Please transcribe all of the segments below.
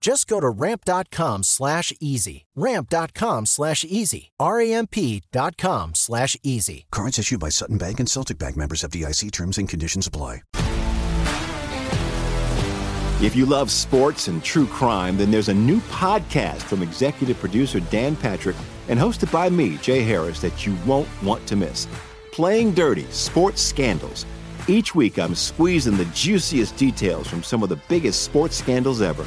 Just go to ramp.com slash easy. Ramp.com slash easy. R-A-M-P.com slash easy. Cards issued by Sutton Bank and Celtic Bank members FDIC terms and conditions apply. If you love sports and true crime, then there's a new podcast from executive producer Dan Patrick and hosted by me, Jay Harris, that you won't want to miss. Playing Dirty Sports Scandals. Each week, I'm squeezing the juiciest details from some of the biggest sports scandals ever.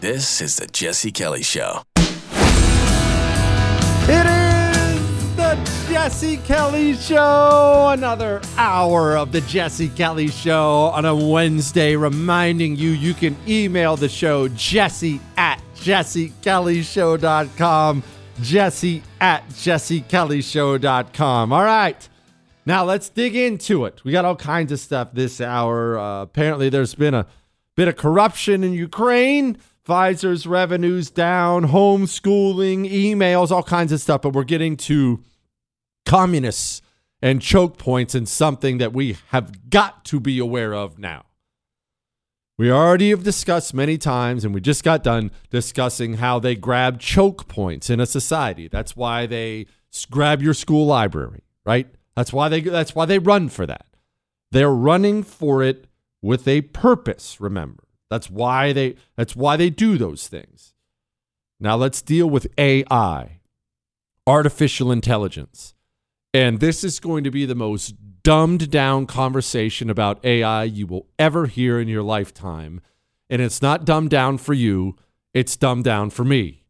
This is the Jesse Kelly Show. It is the Jesse Kelly Show. Another hour of the Jesse Kelly Show on a Wednesday, reminding you you can email the show jesse at jessekellyshow.com. Jesse at jessekellyshow.com. All right. Now let's dig into it. We got all kinds of stuff this hour. Uh, apparently, there's been a bit of corruption in Ukraine. Pfizer's revenues down, homeschooling, emails, all kinds of stuff. But we're getting to communists and choke points and something that we have got to be aware of now. We already have discussed many times, and we just got done discussing how they grab choke points in a society. That's why they grab your school library, right? That's why they that's why they run for that. They're running for it with a purpose, remember. That's why they that's why they do those things. Now let's deal with AI, artificial intelligence. And this is going to be the most dumbed down conversation about AI you will ever hear in your lifetime. And it's not dumbed down for you, it's dumbed down for me.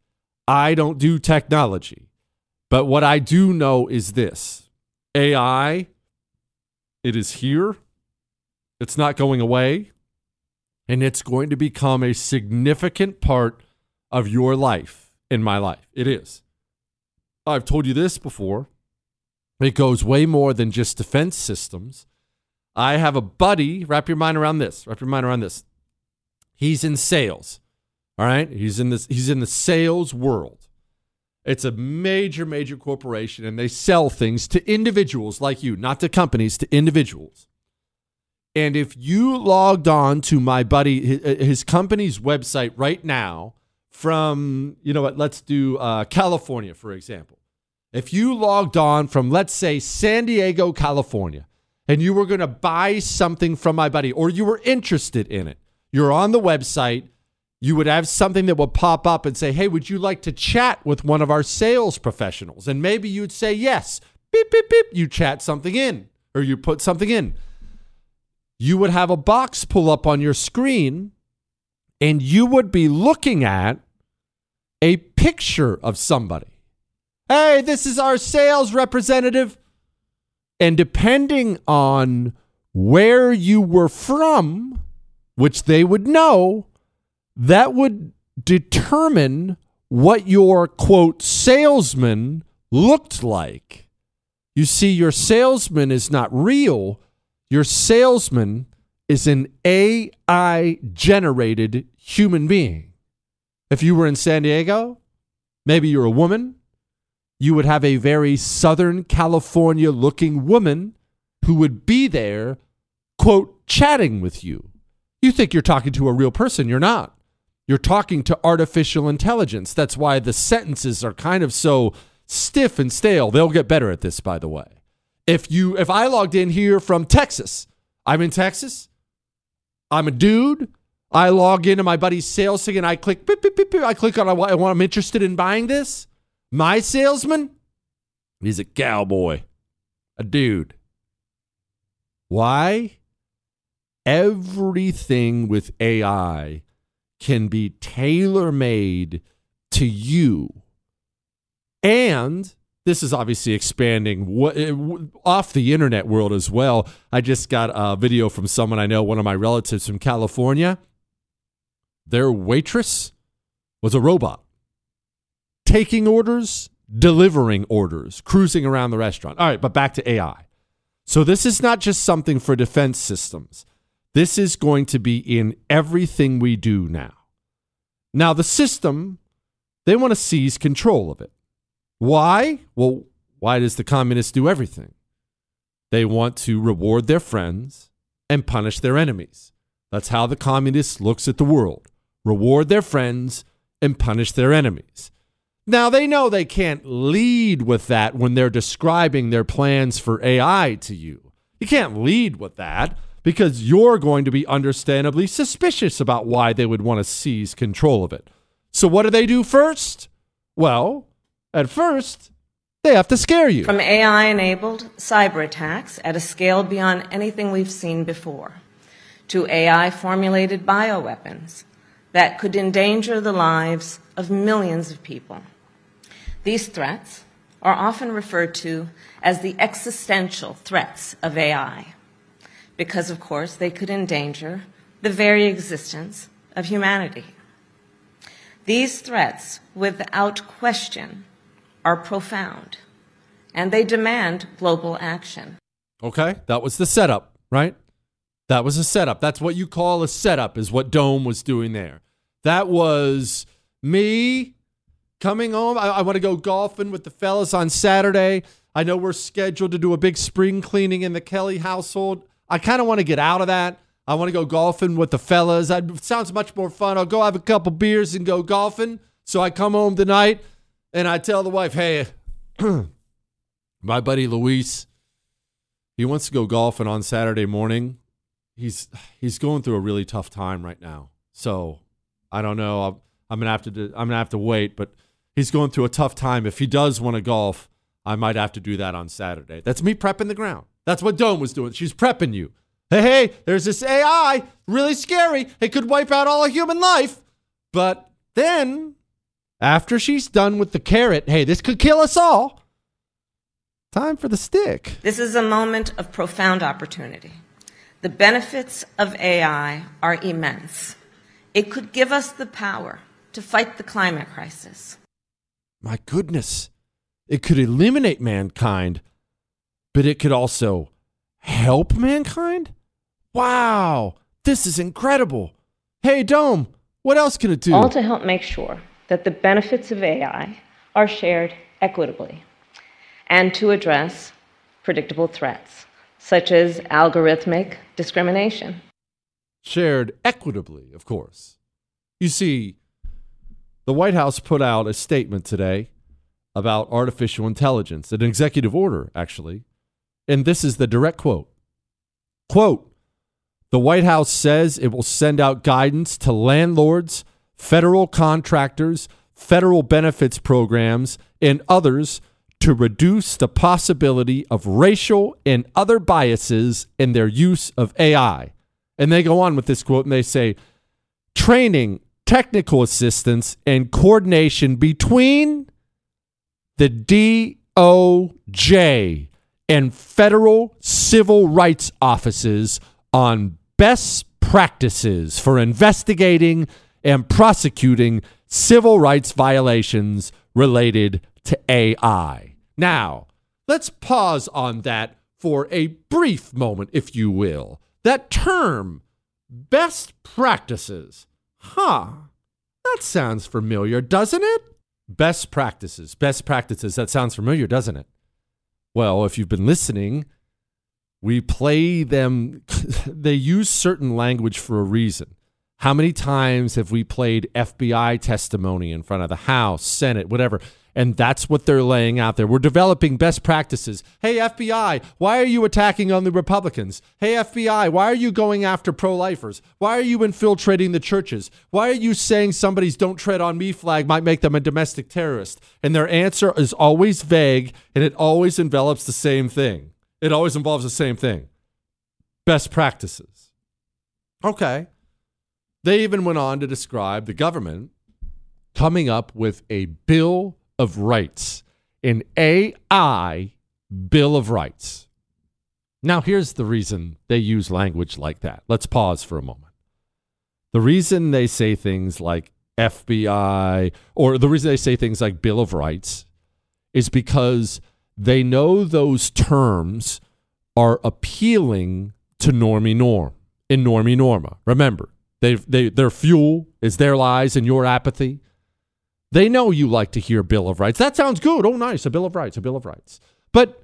I don't do technology. But what I do know is this AI, it is here. It's not going away and it's going to become a significant part of your life in my life. It is. I've told you this before. It goes way more than just defense systems. I have a buddy, wrap your mind around this. Wrap your mind around this. He's in sales. All right? He's in this he's in the sales world. It's a major major corporation and they sell things to individuals like you, not to companies, to individuals. And if you logged on to my buddy, his, company's website right now from, you know what, let's do uh, California, for example. If you logged on from, let's say, San Diego, California, and you were going to buy something from my buddy or you were interested in it, you're on the website, you would have something that would pop up and say, Hey, would you like to chat with one of our sales professionals? And maybe you'd say yes. Beep, beep, beep. You chat something in or you put something in. You would have a box pull up on your screen and you would be looking at a picture of somebody. Hey, this is our sales representative. And depending on where you were from, which they would know, that would determine what your quote salesman looked like. You see, your salesman is not real. Your salesman is an AI generated human being. If you were in San Diego, maybe you're a woman, you would have a very Southern California looking woman who would be there, quote, chatting with you. You think you're talking to a real person. You're not. You're talking to artificial intelligence. That's why the sentences are kind of so stiff and stale. They'll get better at this, by the way. If you if I logged in here from Texas, I'm in Texas. I'm a dude. I log into my buddy's sales thing and I click beep, beep, beep. I click on I want I'm interested in buying this. My salesman, he's a cowboy, a dude. Why? Everything with AI can be tailor made to you. And this is obviously expanding eh, off the internet world as well. I just got a video from someone I know, one of my relatives from California. Their waitress was a robot taking orders, delivering orders, cruising around the restaurant. All right, but back to AI. So this is not just something for defense systems. This is going to be in everything we do now. Now, the system, they want to seize control of it. Why? Well, why does the communists do everything? They want to reward their friends and punish their enemies. That's how the communist looks at the world. Reward their friends and punish their enemies. Now, they know they can't lead with that when they're describing their plans for AI to you. You can't lead with that because you're going to be understandably suspicious about why they would want to seize control of it. So, what do they do first? Well, at first, they have to scare you. From AI enabled cyber attacks at a scale beyond anything we've seen before, to AI formulated bioweapons that could endanger the lives of millions of people. These threats are often referred to as the existential threats of AI, because, of course, they could endanger the very existence of humanity. These threats, without question, are profound, and they demand global action. Okay, that was the setup, right? That was a setup. That's what you call a setup, is what Dome was doing there. That was me coming home. I, I want to go golfing with the fellas on Saturday. I know we're scheduled to do a big spring cleaning in the Kelly household. I kind of want to get out of that. I want to go golfing with the fellas. That sounds much more fun. I'll go have a couple beers and go golfing. So I come home tonight and I tell the wife, hey, my buddy Luis, he wants to go golfing on Saturday morning. He's he's going through a really tough time right now. So I don't know. I'm, I'm gonna have to do, I'm gonna have to wait, but he's going through a tough time. If he does want to golf, I might have to do that on Saturday. That's me prepping the ground. That's what Dome was doing. She's prepping you. Hey, hey, there's this AI, really scary. It could wipe out all human life. But then, after she's done with the carrot, hey, this could kill us all. Time for the stick. This is a moment of profound opportunity. The benefits of AI are immense. It could give us the power to fight the climate crisis, my goodness, it could eliminate mankind, but it could also help mankind? Wow, this is incredible. Hey, Dome, what else can it do? All to help make sure that the benefits of AI are shared equitably and to address predictable threats, such as algorithmic discrimination. Shared equitably, of course. You see, the White House put out a statement today about artificial intelligence, an executive order, actually. And this is the direct quote Quote, the White House says it will send out guidance to landlords, federal contractors, federal benefits programs, and others to reduce the possibility of racial and other biases in their use of AI. And they go on with this quote and they say, training, technical assistance, and coordination between the DOJ and federal civil rights offices on best practices for investigating and prosecuting civil rights violations related to AI. Now, let's pause on that for a brief moment, if you will. That term, best practices. Huh. That sounds familiar, doesn't it? Best practices. Best practices. That sounds familiar, doesn't it? Well, if you've been listening, we play them, they use certain language for a reason. How many times have we played FBI testimony in front of the House, Senate, whatever? And that's what they're laying out there. We're developing best practices. Hey, FBI, why are you attacking on the Republicans? Hey, FBI, why are you going after pro lifers? Why are you infiltrating the churches? Why are you saying somebody's don't tread on me flag might make them a domestic terrorist? And their answer is always vague and it always envelops the same thing. It always involves the same thing best practices. Okay. They even went on to describe the government coming up with a bill of rights, an AI bill of rights. Now, here's the reason they use language like that. Let's pause for a moment. The reason they say things like FBI or the reason they say things like Bill of Rights is because they know those terms are appealing to normie norm in normie norma. Remember, they they their fuel is their lies and your apathy. They know you like to hear Bill of Rights. That sounds good. Oh, nice, a Bill of Rights, a Bill of Rights. But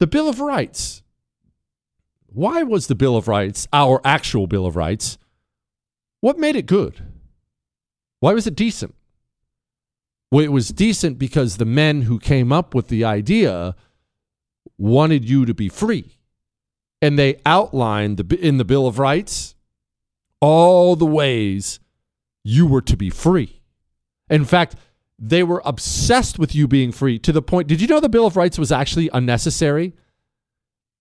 the Bill of Rights, why was the Bill of Rights our actual Bill of Rights? What made it good? Why was it decent? Well, it was decent because the men who came up with the idea wanted you to be free. And they outlined the, in the Bill of Rights all the ways you were to be free. In fact, they were obsessed with you being free to the point. Did you know the Bill of Rights was actually unnecessary?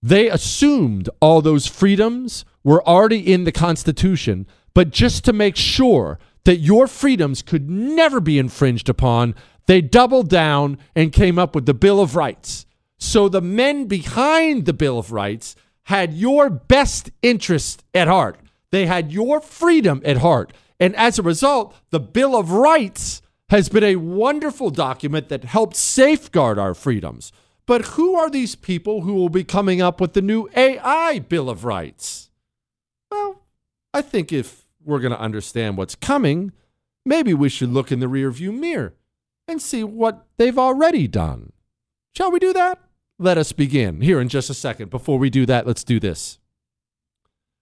They assumed all those freedoms were already in the Constitution, but just to make sure that your freedoms could never be infringed upon, they doubled down and came up with the Bill of Rights. So the men behind the Bill of Rights had your best interest at heart. They had your freedom at heart. And as a result, the Bill of Rights has been a wonderful document that helped safeguard our freedoms. But who are these people who will be coming up with the new AI Bill of Rights? Well, I think if we're going to understand what's coming, maybe we should look in the rearview mirror and see what they've already done. Shall we do that? Let us begin here in just a second. Before we do that, let's do this.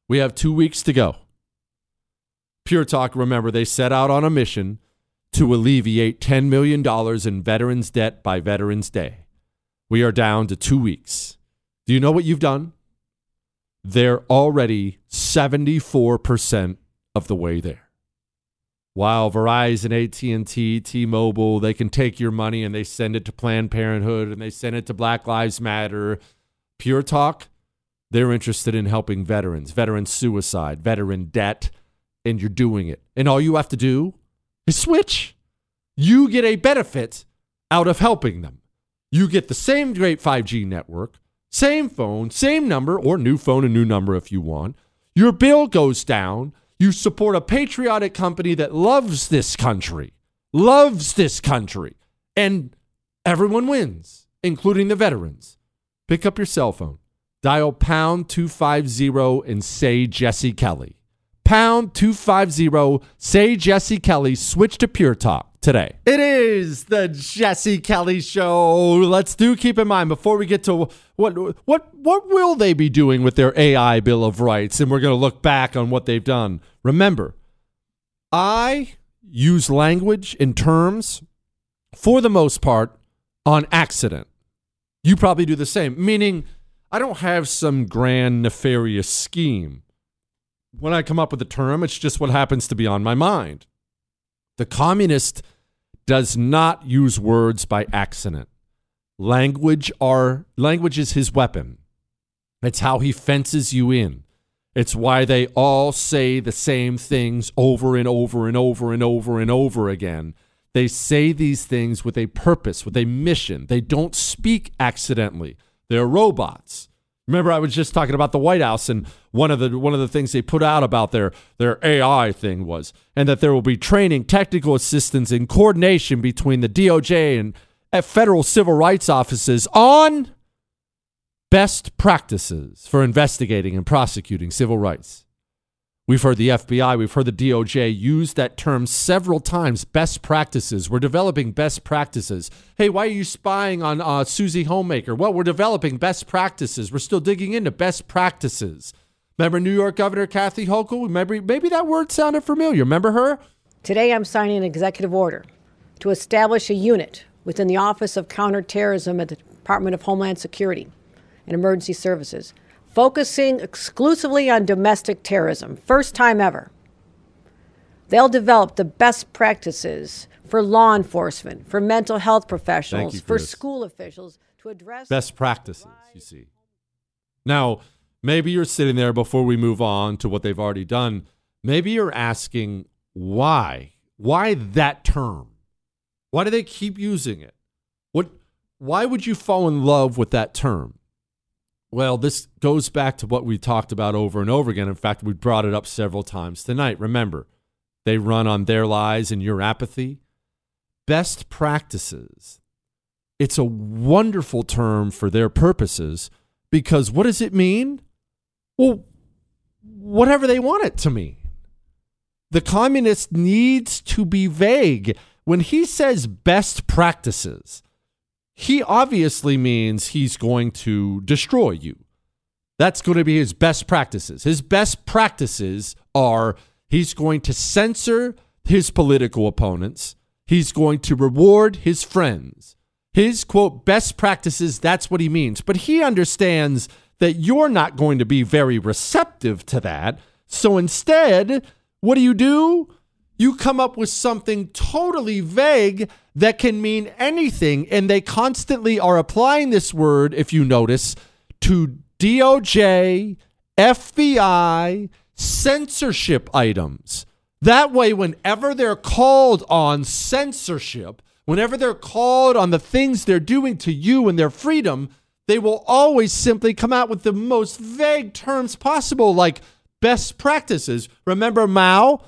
We have two weeks to go. Pure Talk, remember, they set out on a mission to alleviate $10 million in veterans' debt by Veterans Day. We are down to two weeks. Do you know what you've done? They're already 74% of the way there. While Verizon, AT&T, T-Mobile, they can take your money and they send it to Planned Parenthood and they send it to Black Lives Matter. Pure Talk, they're interested in helping veterans, veteran suicide, veteran debt, and you're doing it. And all you have to do is switch. You get a benefit out of helping them. You get the same great 5G network, same phone, same number, or new phone and new number if you want. Your bill goes down. You support a patriotic company that loves this country, loves this country, and everyone wins, including the veterans. Pick up your cell phone, dial pound 250 and say Jesse Kelly pound 250. Say Jesse Kelly. Switch to Pure Talk today. It is the Jesse Kelly show. Let's do keep in mind before we get to what what what will they be doing with their AI Bill of Rights and we're going to look back on what they've done. Remember, I use language and terms for the most part on accident. You probably do the same, meaning I don't have some grand nefarious scheme. When I come up with a term, it's just what happens to be on my mind. The communist does not use words by accident. Language are language is his weapon. It's how he fences you in. It's why they all say the same things over and over and over and over and over again. They say these things with a purpose, with a mission. They don't speak accidentally. They're robots. Remember, I was just talking about the White House, and one of the one of the things they put out about their their AI thing was, and that there will be training, technical assistance, and coordination between the DOJ and uh, federal civil rights offices on best practices for investigating and prosecuting civil rights. We've heard the FBI, we've heard the DOJ use that term several times best practices. We're developing best practices. Hey, why are you spying on uh, Susie Homemaker? Well, we're developing best practices. We're still digging into best practices. Remember New York Governor Kathy Hochul? Remember, maybe that word sounded familiar. Remember her? Today, I'm signing an executive order to establish a unit within the Office of Counterterrorism at the Department of Homeland Security and Emergency Services focusing exclusively on domestic terrorism, first time ever. They'll develop the best practices for law enforcement, for mental health professionals, you, for school officials to address best practices, you see. Now, maybe you're sitting there before we move on to what they've already done. Maybe you're asking why? Why that term? Why do they keep using it? What why would you fall in love with that term? Well, this goes back to what we talked about over and over again. In fact, we brought it up several times tonight. Remember, they run on their lies and your apathy. Best practices. It's a wonderful term for their purposes because what does it mean? Well, whatever they want it to mean. The communist needs to be vague. When he says best practices, he obviously means he's going to destroy you. That's going to be his best practices. His best practices are he's going to censor his political opponents, he's going to reward his friends. His quote, best practices, that's what he means. But he understands that you're not going to be very receptive to that. So instead, what do you do? You come up with something totally vague that can mean anything. And they constantly are applying this word, if you notice, to DOJ, FBI, censorship items. That way, whenever they're called on censorship, whenever they're called on the things they're doing to you and their freedom, they will always simply come out with the most vague terms possible, like best practices. Remember Mao?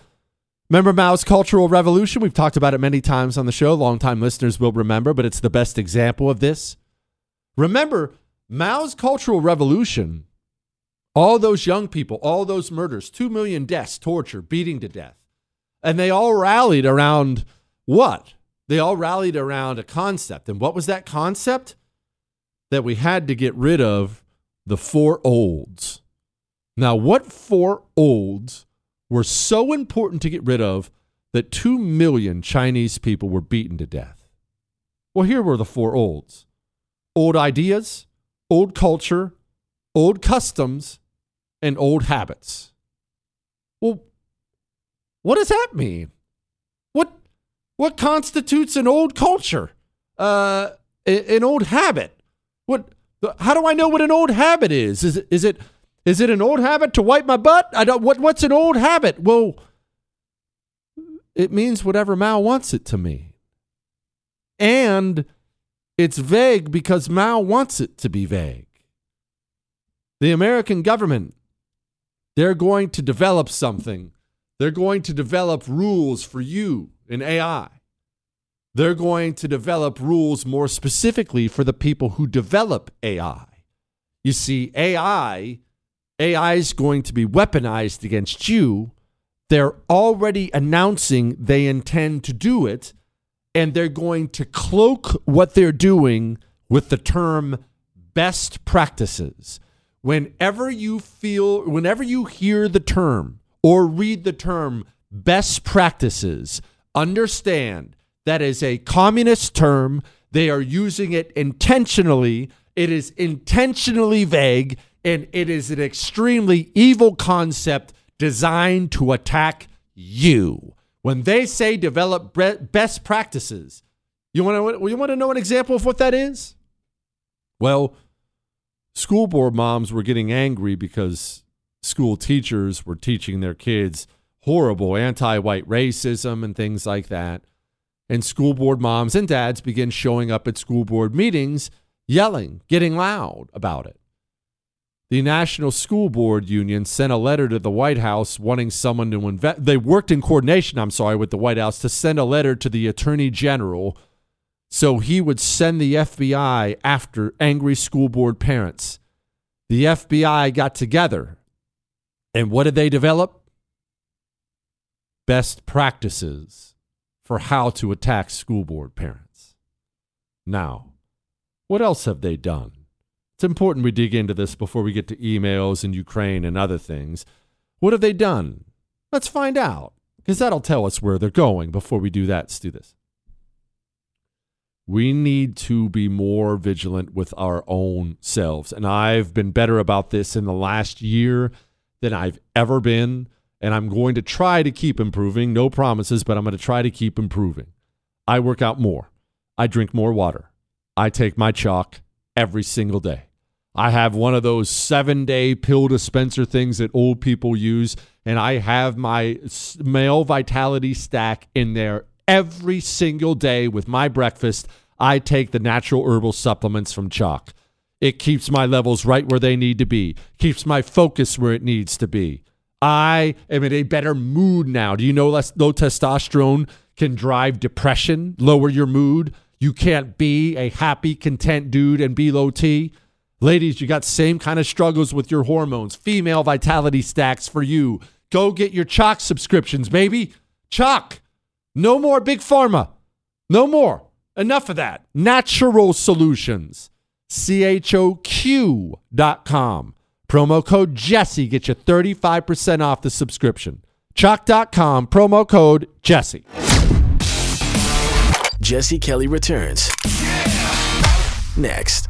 Remember Mao's Cultural Revolution? We've talked about it many times on the show. Longtime listeners will remember, but it's the best example of this. Remember, Mao's Cultural Revolution, all those young people, all those murders, 2 million deaths, torture, beating to death. And they all rallied around what? They all rallied around a concept. And what was that concept? That we had to get rid of the four olds. Now, what four olds were so important to get rid of that 2 million Chinese people were beaten to death. Well, here were the four olds old ideas, old culture, old customs, and old habits. Well, what does that mean? What what constitutes an old culture? Uh, an old habit? What? How do I know what an old habit is? Is it, is it is it an old habit to wipe my butt? I don't. What What's an old habit? Well, it means whatever Mao wants it to mean, and it's vague because Mao wants it to be vague. The American government, they're going to develop something. They're going to develop rules for you in AI. They're going to develop rules more specifically for the people who develop AI. You see, AI AI is going to be weaponized against you. They're already announcing they intend to do it, and they're going to cloak what they're doing with the term best practices. Whenever you feel, whenever you hear the term or read the term best practices, understand that is a communist term They are using it intentionally. It is intentionally vague and it is an extremely evil concept designed to attack you. When they say develop best practices, you want to you want to know an example of what that is? Well, school board moms were getting angry because school teachers were teaching their kids horrible anti-white racism and things like that. And school board moms and dads begin showing up at school board meetings yelling, getting loud about it. The National School Board Union sent a letter to the White House wanting someone to invest. They worked in coordination, I'm sorry, with the White House to send a letter to the Attorney General so he would send the FBI after angry school board parents. The FBI got together. And what did they develop? Best practices for how to attack school board parents. Now, what else have they done? It's important we dig into this before we get to emails and Ukraine and other things. What have they done? Let's find out, because that'll tell us where they're going before we do that. Let's do this. We need to be more vigilant with our own selves. And I've been better about this in the last year than I've ever been. And I'm going to try to keep improving. No promises, but I'm going to try to keep improving. I work out more. I drink more water. I take my Choq every single day. I have one of those seven day pill dispenser things that old people use, and I have my male vitality stack in there every single day with my breakfast. I take the natural herbal supplements from Choq. It keeps my levels right where they need to be, keeps my focus where it needs to be. I am in a better mood now. Do you know less, low testosterone can drive depression, lower your mood? You can't be a happy, content dude and be low T. Ladies, you got same kind of struggles with your hormones. Female vitality stacks for you. Go get your Choq subscriptions, baby. Choq. No more big pharma. No more. Enough of that. Natural solutions. Dot com. Promo code Jesse gets you 35% off the subscription. Choq.com, promo code Jesse. Jesse Kelly returns. Next.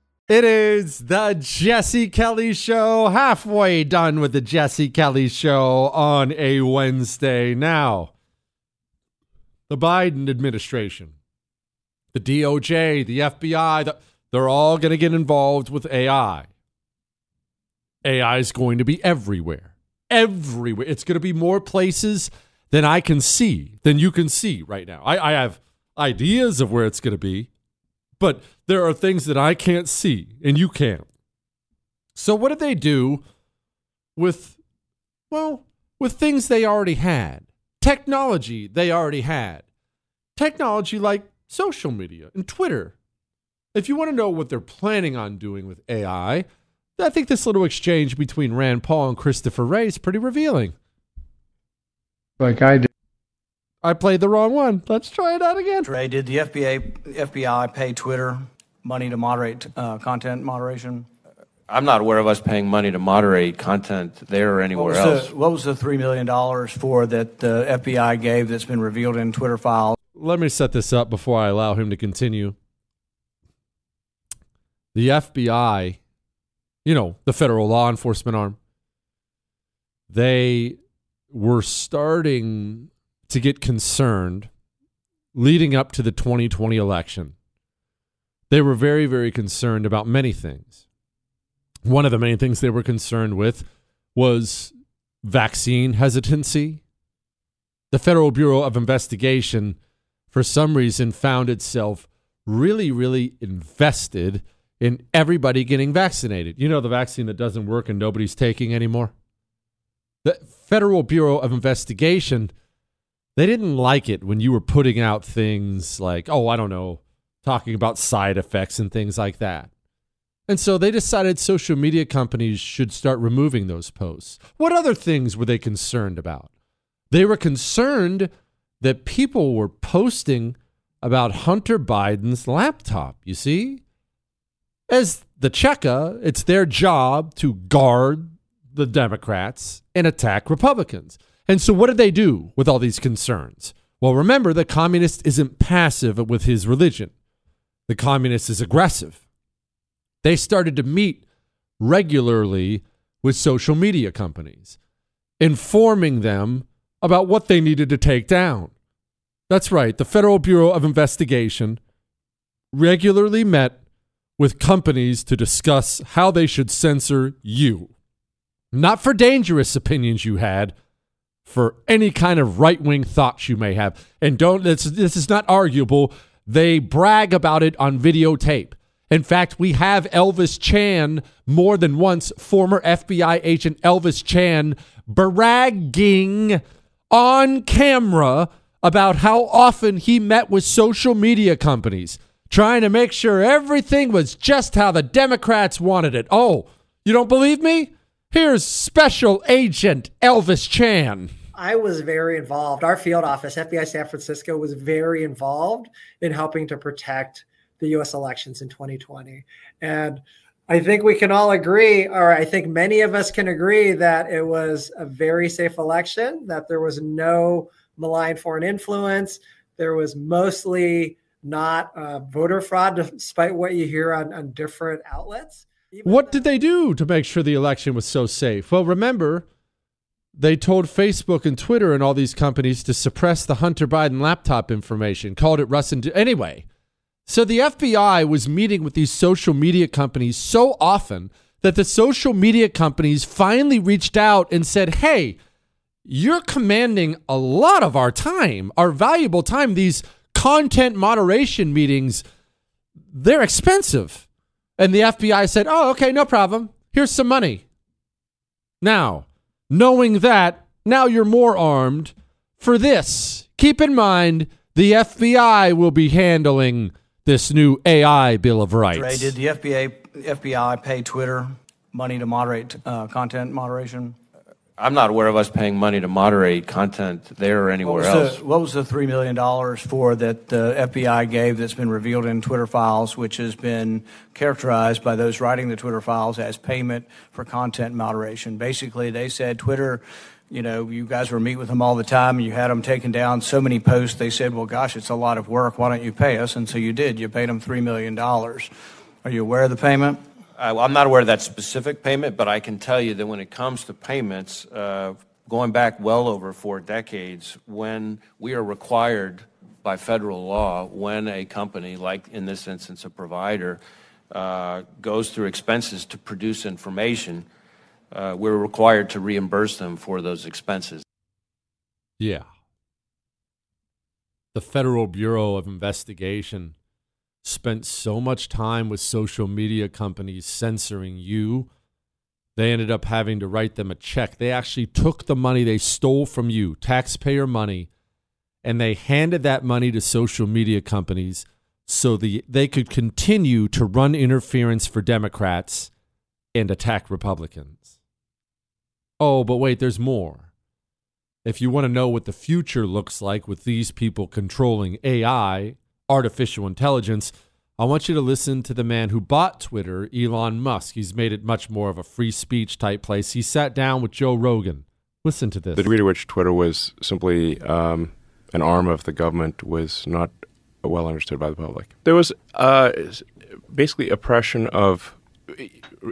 It is the Jesse Kelly Show. Halfway done with the Jesse Kelly Show on a Wednesday. Now, the Biden administration, the DOJ, the FBI, the, they're all going to get involved with AI. AI is going to be everywhere. Everywhere. It's going to be more places than I can see, than you can see right now. I, I have ideas of where it's going to be, but there are things that I can't see and you can't. So, what did they do with, well, with things they already had? Technology they already had. Technology like social media and Twitter. If you want to know what they're planning on doing with AI, I think this little exchange between Rand Paul and Christopher Wray is pretty revealing. Like I did. I played the wrong one. Let's try it out again. Trey, did the FBI, FBI pay Twitter money to moderate uh, content moderation? I'm not aware of us paying money to moderate content there or anywhere was, else. the, what was the $3 million for that the FBI gave that's been revealed in Twitter files? Let me set this up before I allow him to continue. The FBI, you know, the federal law enforcement arm, they were starting to get concerned leading up to the 2020 election. They were very, very concerned about many things. One of the main things they were concerned with was vaccine hesitancy. The Federal Bureau of Investigation, for some reason, found itself really, really invested in everybody getting vaccinated. You know, the vaccine that doesn't work and nobody's taking anymore? The Federal Bureau of Investigation, they didn't like it when you were putting out things like, oh, I don't know, talking about side effects and things like that. And so they decided social media companies should start removing those posts. What other things were they concerned about? They were concerned that people were posting about Hunter Biden's laptop, you see? As the Cheka, it's their job to guard the Democrats and attack Republicans. And so what did they do with all these concerns? Well, remember, the communist isn't passive with his religion. The communist is aggressive. They started to meet regularly with social media companies, informing them about what they needed to take down. That's right, the Federal Bureau of Investigation regularly met with companies to discuss how they should censor you. Not for dangerous opinions you had, for any kind of right wing thoughts you may have. And don't, this, this is not arguable. They brag about it on videotape. In fact, we have Elvis Chan more than once, former FBI agent Elvis Chan, bragging on camera about how often he met with social media companies, trying to make sure everything was just how the Democrats wanted it. Oh, you don't believe me? Here's Special Agent Elvis Chan. I was very involved. Our field office, FBI San Francisco, was very involved in helping to protect the US elections in 2020. And I think we can all agree, or I think many of us can agree, that it was a very safe election, that there was no malign foreign influence. There was mostly not uh, voter fraud, despite what you hear on, on different outlets. What did they do to make sure the election was so safe? Well, remember, they told Facebook and Twitter and all these companies to suppress the Hunter Biden laptop information, called it Russian. Anyway, so the FBI was meeting with these social media companies so often that the social media companies finally reached out and said, hey, you're commanding a lot of our time, our valuable time. These content moderation meetings, they're expensive. And the FBI said, oh, okay, no problem. Here's some money. Now, knowing that, now you're more armed for this. Keep in mind, the FBI will be handling this new AI Bill of Rights. Wray, did the FBI, FBI pay Twitter money to moderate uh, content moderation? I'm not aware of us paying money to moderate content there or anywhere what else. The, what was the $3 million for that the FBI gave that's been revealed in Twitter files, which has been characterized by those writing the Twitter files as payment for content moderation? Basically, they said Twitter you know, you guys were meet with them all the time and you had them taking down so many posts. They said, well, gosh, it's a lot of work. Why don't you pay us? And so you did. You paid them $3 million. Are you aware of the payment? I'm not aware of that specific payment, but I can tell you that when it comes to payments, uh, going back well over four decades, when we are required by federal law, when a company, like in this instance a provider, uh, goes through expenses to produce information, uh, we're required to reimburse them for those expenses. Yeah. The Federal Bureau of Investigation spent so much time with social media companies censoring you. They ended up having to write them a check. They actually took the money they stole from you, taxpayer money, and they handed that money to social media companies so the, they could continue to run interference for Democrats and attack Republicans. Oh, but wait, there's more. If you want to know what the future looks like with these people controlling AI, artificial intelligence, I want you to listen to the man who bought Twitter, Elon Musk. He's made it much more of a free speech type place. He sat down with Joe Rogan. Listen to this. The degree to which Twitter was simply um, an arm of the government was not well understood by the public. There was uh, basically oppression of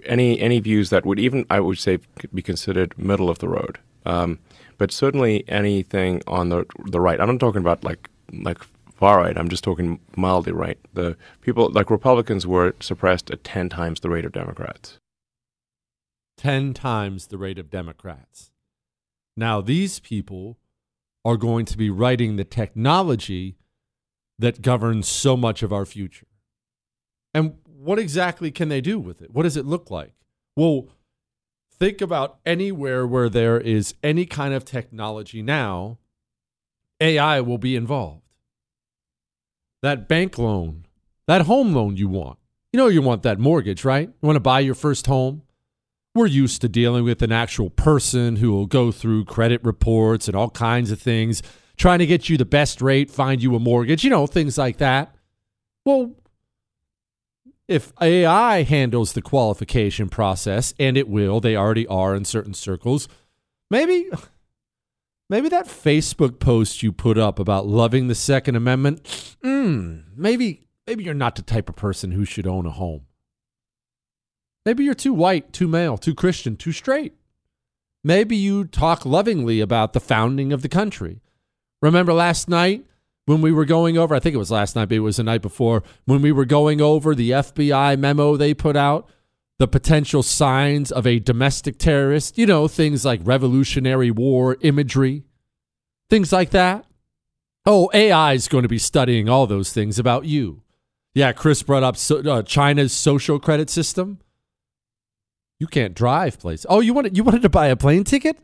any any views that would even I would say be considered middle of the road. Um, but certainly anything on the the right. I'm not talking about like like far right. I'm just talking mildly right. The people like Republicans were suppressed at ten times the rate of Democrats. Ten times the rate of Democrats. Now these people are going to be writing the technology that governs so much of our future. And what exactly can they do with it? What does it look like? Well, think about anywhere where there is any kind of technology now, AI will be involved. That bank loan, that home loan you want. You know, you want that mortgage, right? You want to buy your first home. We're used to dealing with an actual person who will go through credit reports and all kinds of things, trying to get you the best rate, find you a mortgage, you know, things like that. Well, if AI handles the qualification process, and it will, they already are in certain circles, maybe maybe that Facebook post you put up about loving the Second Amendment, mm, maybe maybe you're not the type of person who should own a home. Maybe you're too white, too male, too Christian, too straight. Maybe you talk lovingly about the founding of the country. Remember last night when we were going over, I think it was last night, but it was the night before, when we were going over the FBI memo they put out, the potential signs of a domestic terrorist, you know, things like Revolutionary War imagery, things like that. Oh, AI is going to be studying all those things about you. Yeah, Chris brought up so, uh, China's social credit system. You can't drive place. Oh, you wanted you wanted to buy a plane ticket?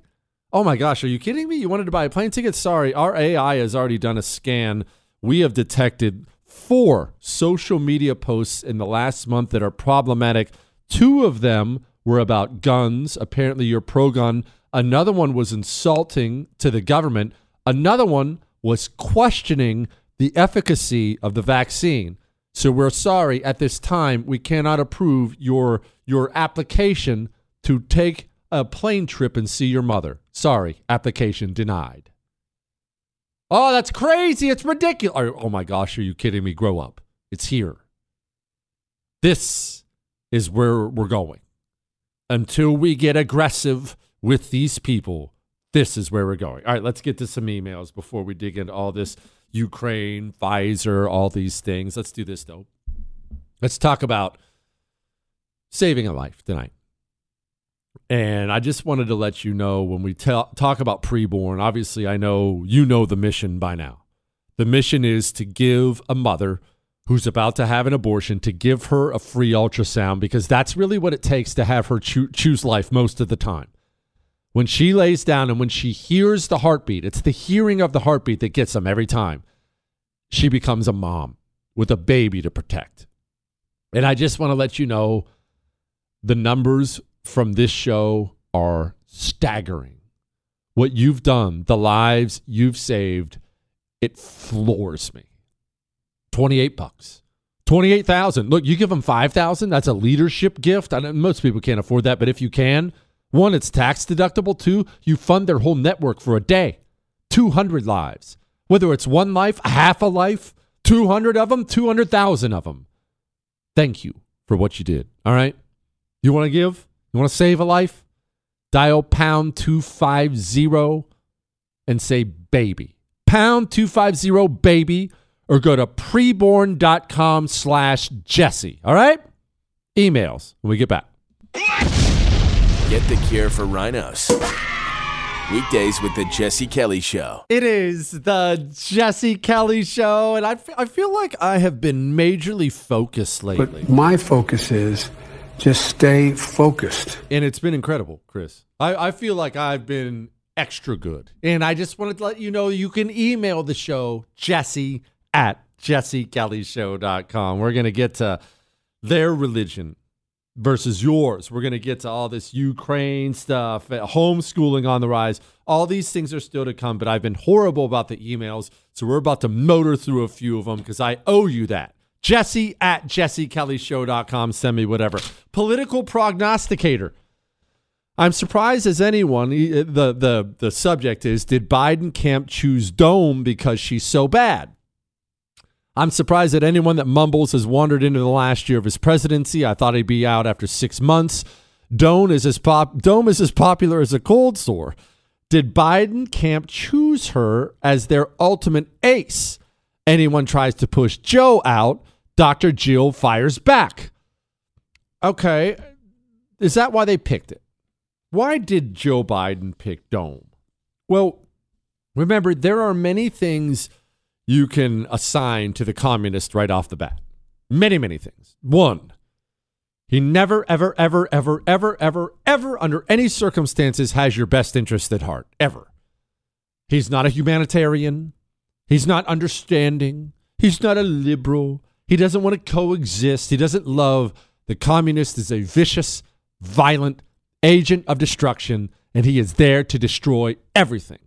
Oh my gosh, are you kidding me? You wanted to buy a plane ticket? Sorry, our AI has already done a scan. We have detected four social media posts in the last month that are problematic. Two of them were about guns. Apparently, you're pro gun. Another one was insulting to the government. Another one was questioning the efficacy of the vaccine. So we're sorry at this time we cannot approve your your application to take a plane trip and see your mother. Sorry, application denied. Oh, that's crazy. It's ridiculous. Oh my gosh, are you kidding me? Grow up. It's here. This is where we're going. Until we get aggressive with these people, this is where we're going. All right, let's get to some emails before we dig into all this Ukraine, Pfizer, all these things. Let's do this though. Let's talk about saving a life tonight. And I just wanted to let you know when we talk about preborn, obviously, I know you know the mission by now. The mission is to give a mother who's about to have an abortion to give her a free ultrasound because that's really what it takes to have her choo- choose life most of the time. When she lays down and when she hears the heartbeat, it's the hearing of the heartbeat that gets them every time. She becomes a mom with a baby to protect. And I just want to let you know the numbers from this show are staggering. What you've done, the lives you've saved, it floors me. 28 bucks. 28,000. Look, you give them 5,000, that's a leadership gift. I know most people can't afford that, but if you can, one, it's tax deductible. Two, you fund their whole network for a day. 200 lives. Whether it's one life, half a life, 200 of them, 200,000 of them. Thank you for what you did. All right? You want to give? You want to save a life? Dial pound 250 and say baby. Pound 250 baby or go to preborn.com slash Jesse. All right? Emails when we get back. Get the cure for rhinos. Weekdays with the Jesse Kelly Show. It is the Jesse Kelly Show, and I, f- I feel like I have been majorly focused lately. But my focus is just stay focused. And it's been incredible, Chris. I, I feel like I've been extra good. And I just wanted to let you know you can email the show, Jesse at jessekellyshow.com. We're going to get to their religion versus yours. We're going to get to all this Ukraine stuff, homeschooling on the rise. All these things are still to come, but I've been horrible about the emails. So we're about to motor through a few of them because I owe you that. Jesse at jessekellyshow.com. Send me whatever. Political prognosticator. I'm surprised as anyone. The, the, the subject is Did Biden camp choose Dome because she's so bad? I'm surprised that anyone that mumbles has wandered into the last year of his presidency. I thought he'd be out after six months. Dome is as pop Dome is as popular as a cold sore. Did Biden camp choose her as their ultimate ace? Anyone tries to push Joe out, Dr. Jill fires back. Okay, is that why they picked it? Why did Joe Biden pick Dome? Well, remember, there are many things you can assign to the communist right off the bat. Many, many things. One, he never, ever, ever, ever, ever, ever, ever, under any circumstances, has your best interest at heart. Ever. He's not a humanitarian. He's not understanding. He's not a liberal. He doesn't want to coexist. He doesn't love. The communist is a vicious, violent agent of destruction, and he is there to destroy everything.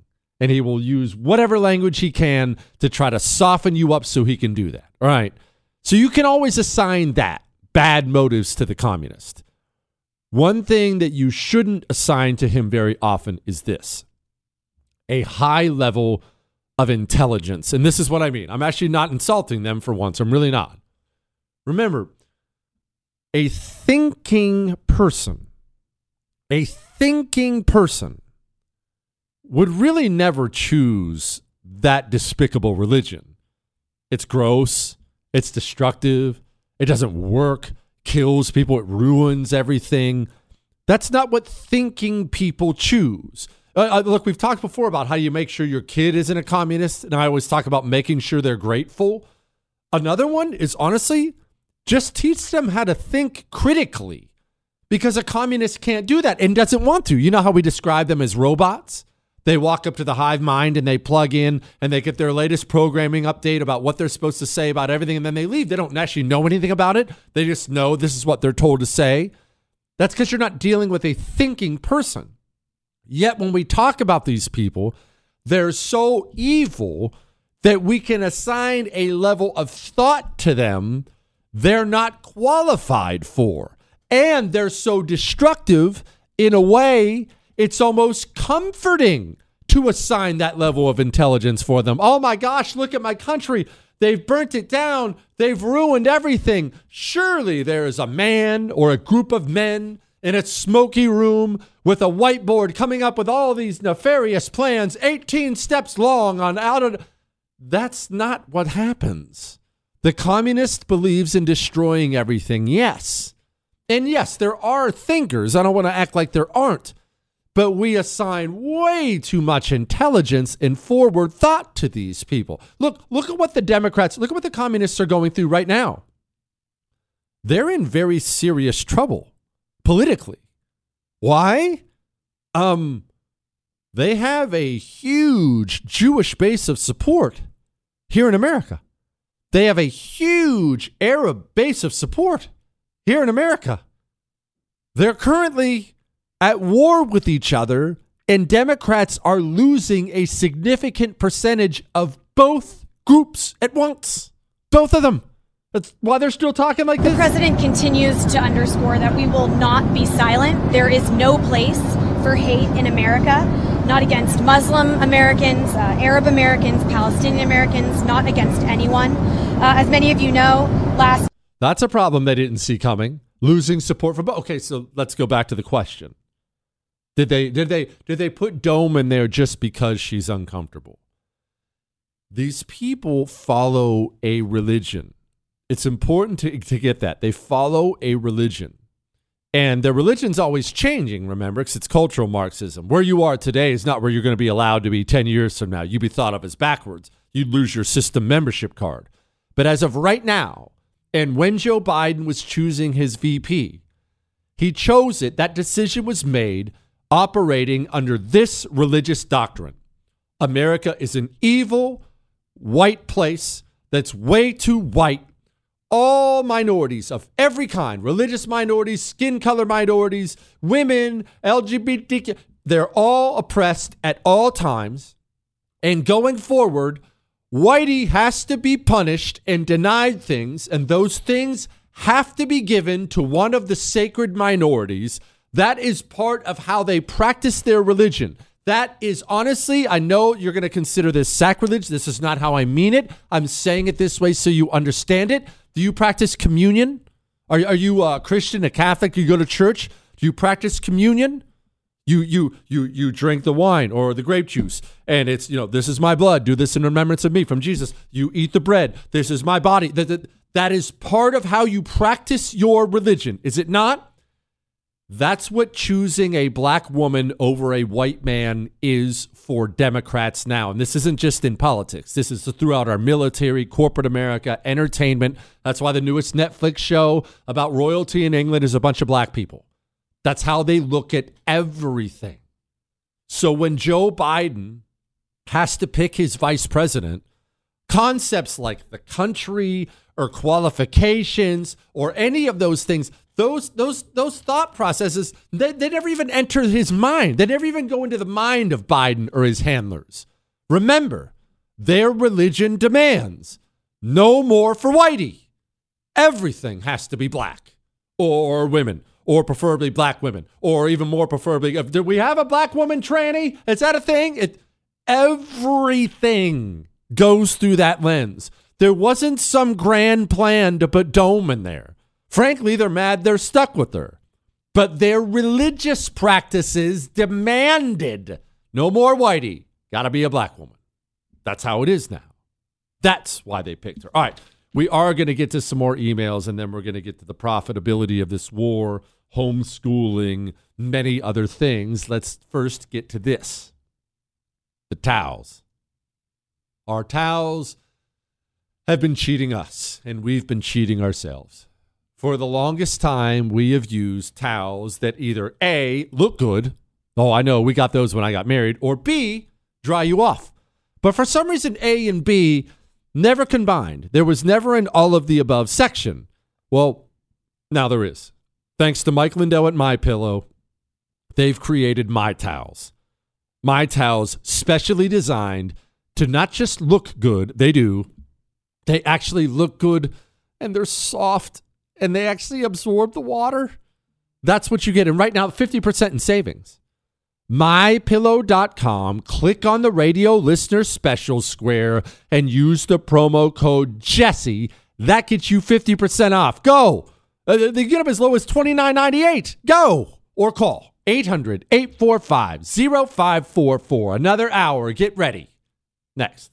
And he will use whatever language he can to try to soften you up so he can do that. All right. So you can always assign that bad motives to the communist. One thing that you shouldn't assign to him very often is this a high level of intelligence. And this is what I mean. I'm actually not insulting them for once. I'm really not. Remember, a thinking person, a thinking person would really never choose that despicable religion. It's gross, it's destructive, it doesn't work, kills people, it ruins everything. That's not what thinking people choose. Uh, uh, look, we've talked before about how you make sure your kid isn't a communist, and I always talk about making sure they're grateful. Another one is honestly just teach them how to think critically because a communist can't do that and doesn't want to. You know how we describe them as robots? They walk up to the hive mind and they plug in and they get their latest programming update about what they're supposed to say about everything and then they leave. They don't actually know anything about it. They just know this is what they're told to say. That's because you're not dealing with a thinking person. Yet when we talk about these people, they're so evil that we can assign a level of thought to them they're not qualified for. And they're so destructive in a way, it's almost comforting to assign that level of intelligence for them. Oh my gosh, look at my country. They've burnt it down. They've ruined everything. Surely there is a man or a group of men in a smoky room with a whiteboard coming up with all these nefarious plans, 18 steps long on out of. That's not what happens. The communist believes in destroying everything, yes. And yes, there are thinkers. I don't want to act like there aren't. But we assign way too much intelligence and forward thought to these people. Look, look at what the Democrats, look at what the communists are going through right now. They're in very serious trouble politically. Why? Um they have a huge Jewish base of support here in America. They have a huge Arab base of support here in America. They're currently at war with each other, and Democrats are losing a significant percentage of both groups at once. Both of them. That's why they're still talking like this. The president continues to underscore that we will not be silent. There is no place for hate in America, not against Muslim Americans, uh, Arab Americans, Palestinian Americans, not against anyone. Uh, as many of you know, last. That's a problem they didn't see coming. Losing support from. Okay, so let's go back to the question. Did they did they did they put Dome in there just because she's uncomfortable? These people follow a religion. It's important to, to get that. They follow a religion. And their religion's always changing, remember, because it's cultural Marxism. Where you are today is not where you're going to be allowed to be 10 years from now. You'd be thought of as backwards. You'd lose your system membership card. But as of right now, and when Joe Biden was choosing his VP, he chose it. That decision was made operating under this religious doctrine America is an evil, white place that's way too white all minorities of every kind religious minorities, skin color minorities, women, LGBTQ they're all oppressed at all times. And going forward, Whitey has to be punished and denied things, and those things have to be given to one of the sacred minorities. That is part of how they practice their religion. That is honestly, I know you're going to consider this sacrilege. This is not how I mean it. I'm saying it this way so you understand it. Do you practice communion? Are, are you a Christian, a Catholic? You go to church? Do you practice communion? You you you you drink the wine or the grape juice, and it's you know this is my blood. Do this in remembrance of me from Jesus. You eat the bread. This is my body. That that, that is part of how you practice your religion, is it not? That's what choosing a black woman over a white man is for Democrats now. And this isn't just in politics, this is throughout our military, corporate America, entertainment. That's why the newest Netflix show about royalty in England is a bunch of black people. That's how they look at everything. So when Joe Biden has to pick his vice president, concepts like the country or qualifications or any of those things those those those thought processes they, they never even enter his mind. They never even go into the mind of biden or his handlers. Remember their religion demands no more for whitey. Everything has to be black or women or preferably black women or even more preferably do we have a black woman tranny? Is that a thing? It everything goes through that lens. There wasn't some grand plan to put dome in there Frankly, they're mad they're stuck with her. But their religious practices demanded no more whitey, gotta be a black woman. That's how it is now. That's why they picked her. All right, we are going to get to some more emails and then we're going to get to the profitability of this war, homeschooling, many other things. Let's first get to this the towels. Our towels have been cheating us, and we've been cheating ourselves. For the longest time, we have used towels that either A, look good. Oh, I know, we got those when I got married, or B, dry you off. But for some reason, A and B never combined. There was never an all of the above section. Well, now there is. Thanks to Mike Lindell at My Pillow, they've created My Towels. My Towels, specially designed to not just look good, they do. They actually look good and they're soft and they actually absorb the water. That's what you get. And right now, 50% in savings. MyPillow.com. Click on the radio listener special square and use the promo code Jesse. That gets you 50% off. Go. Uh, they get them as low as $29.98. Go. Or call 800 845 0544. Another hour. Get ready. Next.